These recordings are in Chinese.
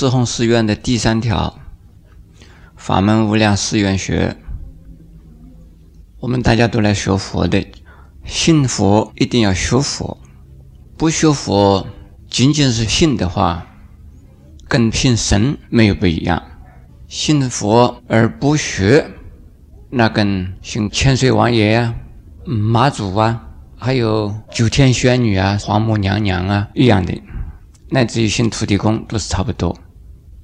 四弘誓愿的第三条，法门无量誓愿学。我们大家都来学佛的，信佛一定要学佛，不学佛仅仅是信的话，跟信神没有不一样。信佛而不学，那跟信千岁王爷呀、妈祖啊，还有九天玄女啊、皇母娘娘啊一样的。乃至于信土地公都是差不多。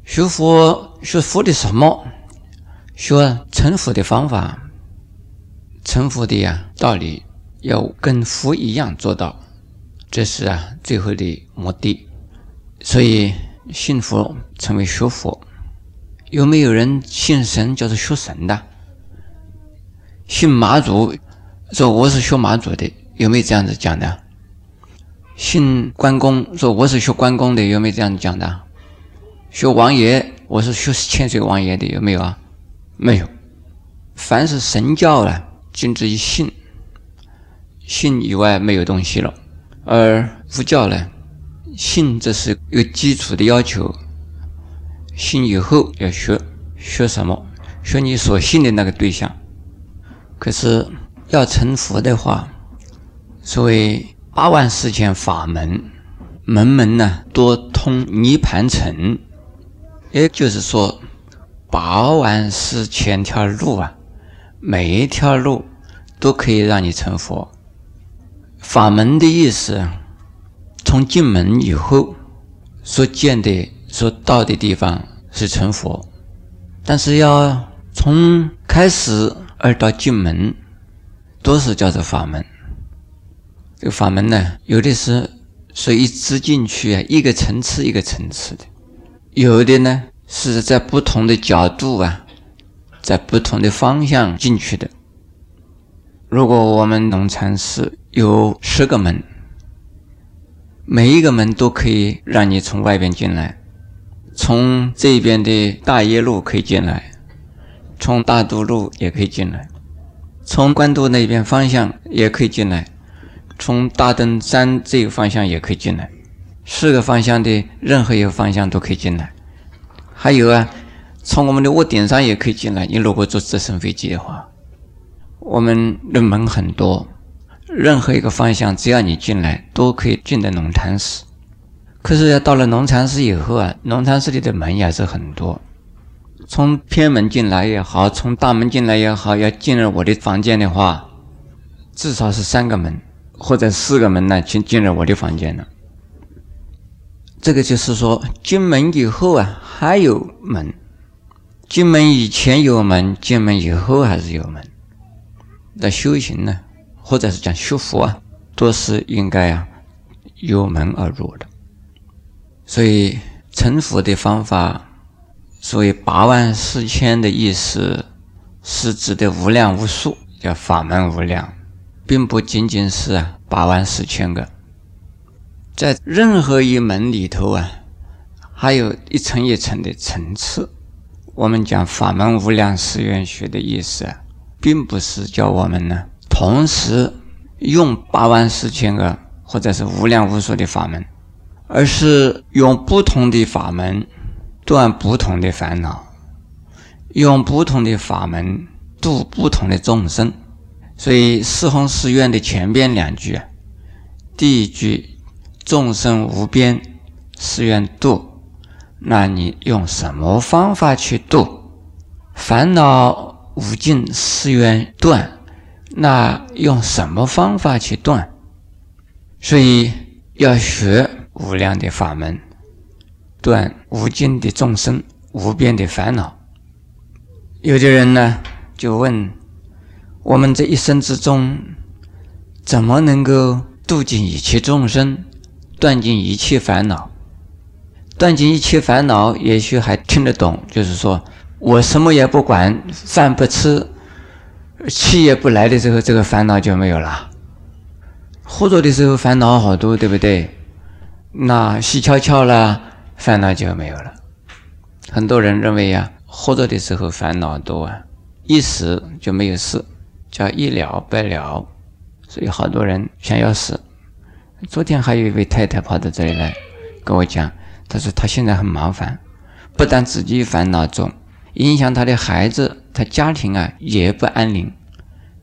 学佛学佛的什么？学成佛的方法，成佛的呀道理要跟佛一样做到，这是啊最后的目的。所以信佛成为学佛。有没有人信神叫做学神的？信妈祖说我是学妈祖的，有没有这样子讲的？信关公说我是学关公的，有没有这样讲的？学王爷，我是学千岁王爷的，有没有啊？没有。凡是神教了，仅止于信，信以外没有东西了。而佛教呢，信这是有基础的要求，信以后要学，学什么？学你所信的那个对象。可是要成佛的话，所谓。八万四千法门，门门呢多通涅盘城，也就是说，八万四千条路啊，每一条路都可以让你成佛。法门的意思，从进门以后所见的、所到的地方是成佛，但是要从开始而到进门，都是叫做法门。这个法门呢，有的是随一直进去啊，一个层次一个层次的；有的呢是在不同的角度啊，在不同的方向进去的。如果我们农禅寺有十个门，每一个门都可以让你从外边进来，从这边的大业路可以进来，从大都路也可以进来，从官渡那边方向也可以进来。从大登山这个方向也可以进来，四个方向的任何一个方向都可以进来。还有啊，从我们的屋顶上也可以进来。你如果坐直升飞机的话，我们的门很多，任何一个方向只要你进来，都可以进的龙潭寺。可是要到了龙潭寺以后啊，龙潭寺里的门也是很多。从偏门进来也好，从大门进来也好，要进入我的房间的话，至少是三个门。或者四个门呢，进进入我的房间了。这个就是说，进门以后啊，还有门；进门以前有门，进门以后还是有门。那修行呢，或者是讲修佛啊，都是应该啊，由门而入的。所以成佛的方法，所谓八万四千的意思，是指的无量无数，叫法门无量。并不仅仅是啊八万四千个，在任何一门里头啊，还有一层一层的层次。我们讲法门无量誓愿学的意思啊，并不是叫我们呢同时用八万四千个或者是无量无数的法门，而是用不同的法门断不同的烦恼，用不同的法门度不同的众生。所以四弘誓愿的前边两句啊，第一句“众生无边誓愿度”，那你用什么方法去度？烦恼无尽誓愿断，那用什么方法去断？所以要学无量的法门，断无尽的众生、无边的烦恼。有的人呢，就问。我们这一生之中，怎么能够度尽一切众生，断尽一切烦恼？断尽一切烦恼，也许还听得懂。就是说我什么也不管，饭不吃，气也不来的时候，这个烦恼就没有了。活着的时候烦恼好多，对不对？那死翘翘了，烦恼就没有了。很多人认为呀，活着的时候烦恼多啊，一死就没有事。叫一了百了，所以好多人想要死。昨天还有一位太太跑到这里来跟我讲，她说她现在很麻烦，不但自己烦恼重，影响她的孩子，她家庭啊也不安宁。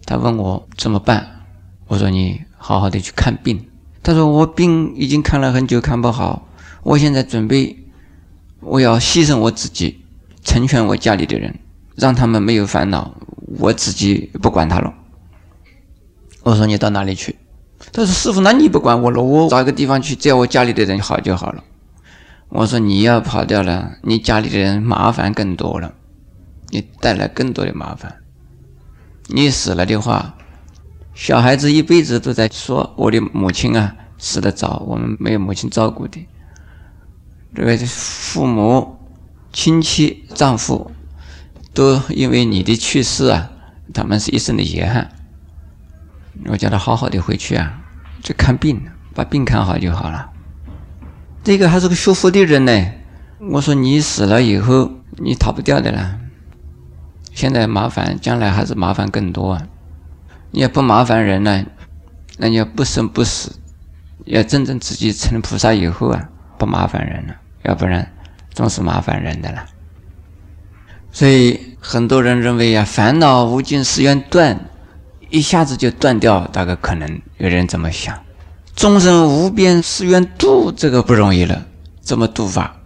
他问我怎么办？我说你好好的去看病。他说我病已经看了很久，看不好。我现在准备，我要牺牲我自己，成全我家里的人，让他们没有烦恼，我自己不管他了。我说你到哪里去？他说师傅，那你不管我了，我找一个地方去，只要我家里的人好就好了。我说你要跑掉了，你家里的人麻烦更多了，你带来更多的麻烦。你死了的话，小孩子一辈子都在说我的母亲啊死得早，我们没有母亲照顾的。这个父母、亲戚、丈夫，都因为你的去世啊，他们是一生的遗憾。我叫他好好的回去啊，去看病，把病看好就好了。这个还是个学佛的人呢。我说你死了以后，你逃不掉的了。现在麻烦，将来还是麻烦更多。啊。你要不麻烦人呢，那你要不生不死，要真正自己成菩萨以后啊，不麻烦人了。要不然，总是麻烦人的了。所以很多人认为呀，烦恼无尽誓愿断，一下子就断掉，大概可能有人这么想。众生无边誓愿度，这个不容易了，怎么度法？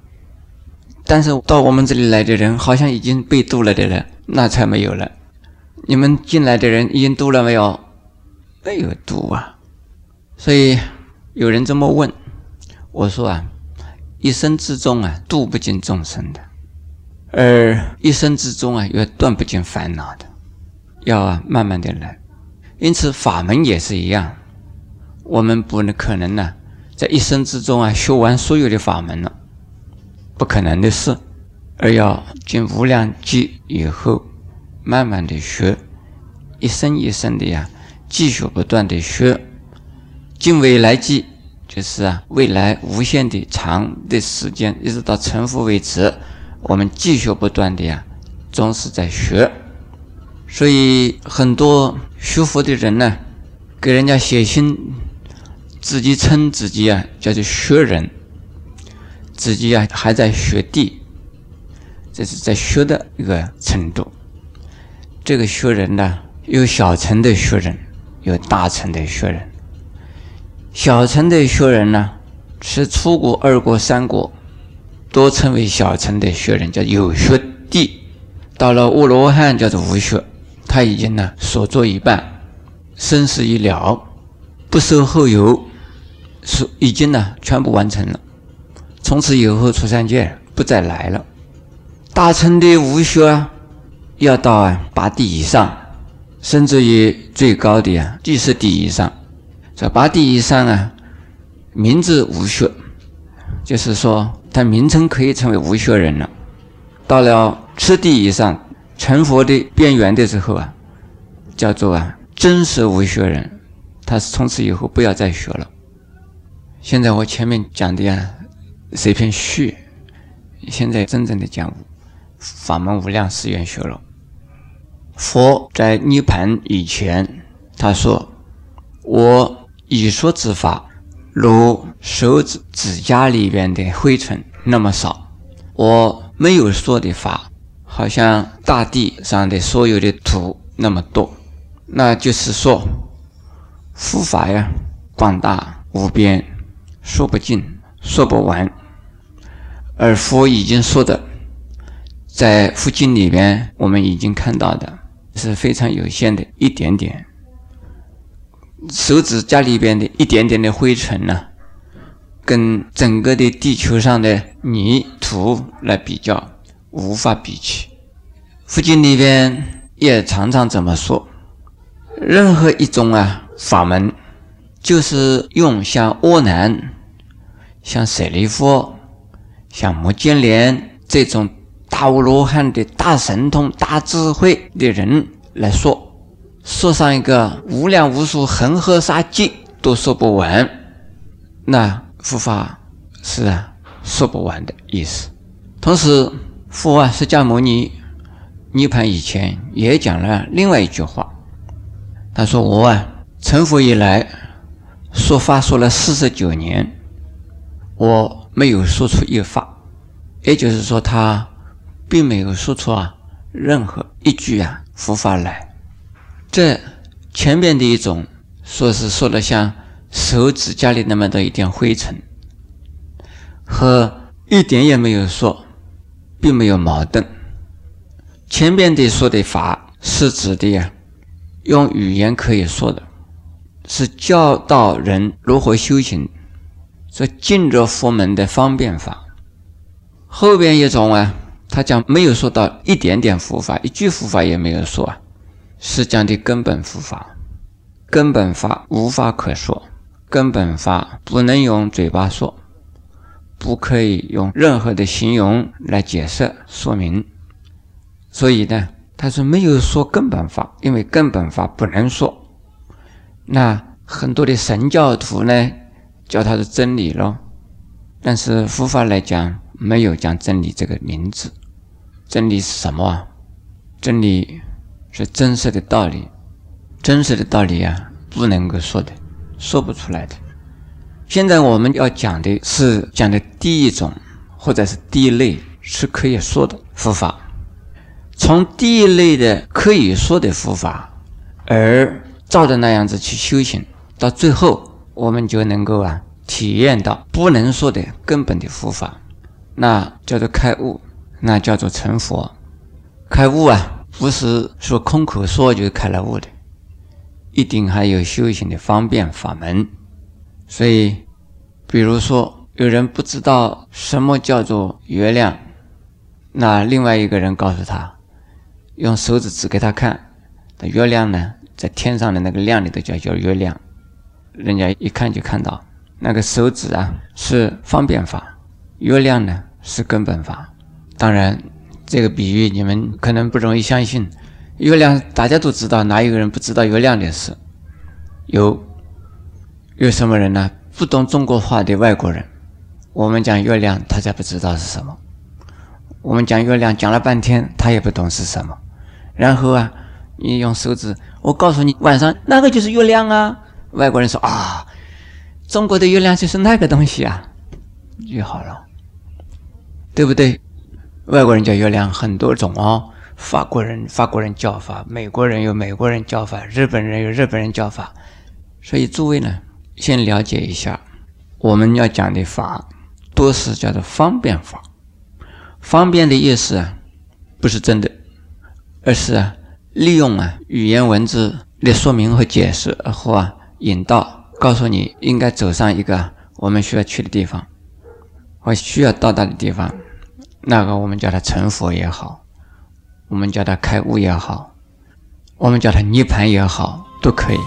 但是到我们这里来的人，好像已经被度了的人，那才没有了。你们进来的人已经度了没有？没有度啊。所以有人这么问，我说啊。一生之中啊，度不尽众生的；而一生之中啊，又断不尽烦恼的，要啊慢慢的来。因此法门也是一样，我们不能可能呢，在一生之中啊学完所有的法门了，不可能的事，而要经无量劫以后，慢慢的学，一生一生的呀，继续不断的学，经未来际。就是啊，未来无限的长的时间，一直到成佛为止，我们继续不断的呀，总是在学。所以很多学佛的人呢，给人家写信，自己称自己啊叫做学人，自己啊还在学地，这是在学的一个程度。这个学人呢，有小乘的学人，有大乘的学人。小乘的学人呢，是初果、二果、三果，都称为小乘的学人，叫有学地。到了阿罗汉，叫做无学，他已经呢所做一半，生死已了，不收后有，是已经呢全部完成了。从此以后出三界不再来了。大乘的无学啊，要到啊八地以上，甚至于最高的啊第十地以上。这八地以上啊，名字无学，就是说他名称可以称为无学人了。到了次地以上，成佛的边缘的时候啊，叫做啊真实无学人，他是从此以后不要再学了。现在我前面讲的呀是一篇序，现在真正的讲法门无量誓愿学了。佛在涅盘以前，他说我。已说之法，如手指指甲里边的灰尘那么少；我没有说的法，好像大地上的所有的土那么多。那就是说，佛法呀，广大无边，说不尽，说不完。而佛已经说的，在佛经里边，我们已经看到的是非常有限的一点点。手指甲里边的一点点的灰尘呢，跟整个的地球上的泥土来比较，无法比起。佛经里边也常常这么说：任何一种啊法门，就是用像阿难、像舍利弗、像摩犍连这种大阿罗汉的大神通、大智慧的人来说。说上一个无量无数恒河沙劫都说不完，那佛法是啊说不完的意思。同时，佛啊释迦牟尼涅盘以前也讲了另外一句话，他说：“我啊成佛以来说法说了四十九年，我没有说出一法也就是说，他并没有说出啊任何一句啊佛法来。这前面的一种说是说的像手指甲里那么的一点灰尘，和一点也没有说，并没有矛盾。前面的说的法是指的呀，用语言可以说的，是教导人如何修行，这进入佛门的方便法。后边一种啊，他讲没有说到一点点佛法，一句佛法也没有说啊，是讲的根本佛法。根本法无法可说，根本法不能用嘴巴说，不可以用任何的形容来解释说明。所以呢，他是没有说根本法，因为根本法不能说。那很多的神教徒呢，叫他是真理咯，但是佛法来讲，没有讲真理这个名字。真理是什么啊？真理是真实的道理，真实的道理啊，不能够说的，说不出来的。现在我们要讲的是讲的第一种，或者是第一类是可以说的佛法。从第一类的可以说的佛法，而照着那样子去修行，到最后我们就能够啊体验到不能说的根本的佛法，那叫做开悟，那叫做成佛。开悟啊，不是说空口说就开了悟的，一定还有修行的方便法门。所以，比如说有人不知道什么叫做月亮，那另外一个人告诉他。用手指指给他看，那月亮呢，在天上的那个亮里头叫叫月亮，人家一看就看到那个手指啊是方便法，月亮呢是根本法。当然，这个比喻你们可能不容易相信，月亮大家都知道，哪有人不知道月亮的事？有有什么人呢？不懂中国话的外国人，我们讲月亮，他才不知道是什么；我们讲月亮，讲了半天，他也不懂是什么。然后啊，你用手指，我告诉你，晚上那个就是月亮啊。外国人说啊，中国的月亮就是那个东西啊，就好了，对不对？外国人叫月亮很多种哦，法国人法国人叫法，美国人有美国人叫法，日本人有日本人叫法。所以诸位呢，先了解一下，我们要讲的法都是叫做方便法。方便的意思啊，不是真的。而是啊，利用啊语言文字的说明和解释，和啊引导，告诉你应该走上一个我们需要去的地方，或需要到达的地方。那个我们叫它成佛也好，我们叫它开悟也好，我们叫它涅槃也好，都可以。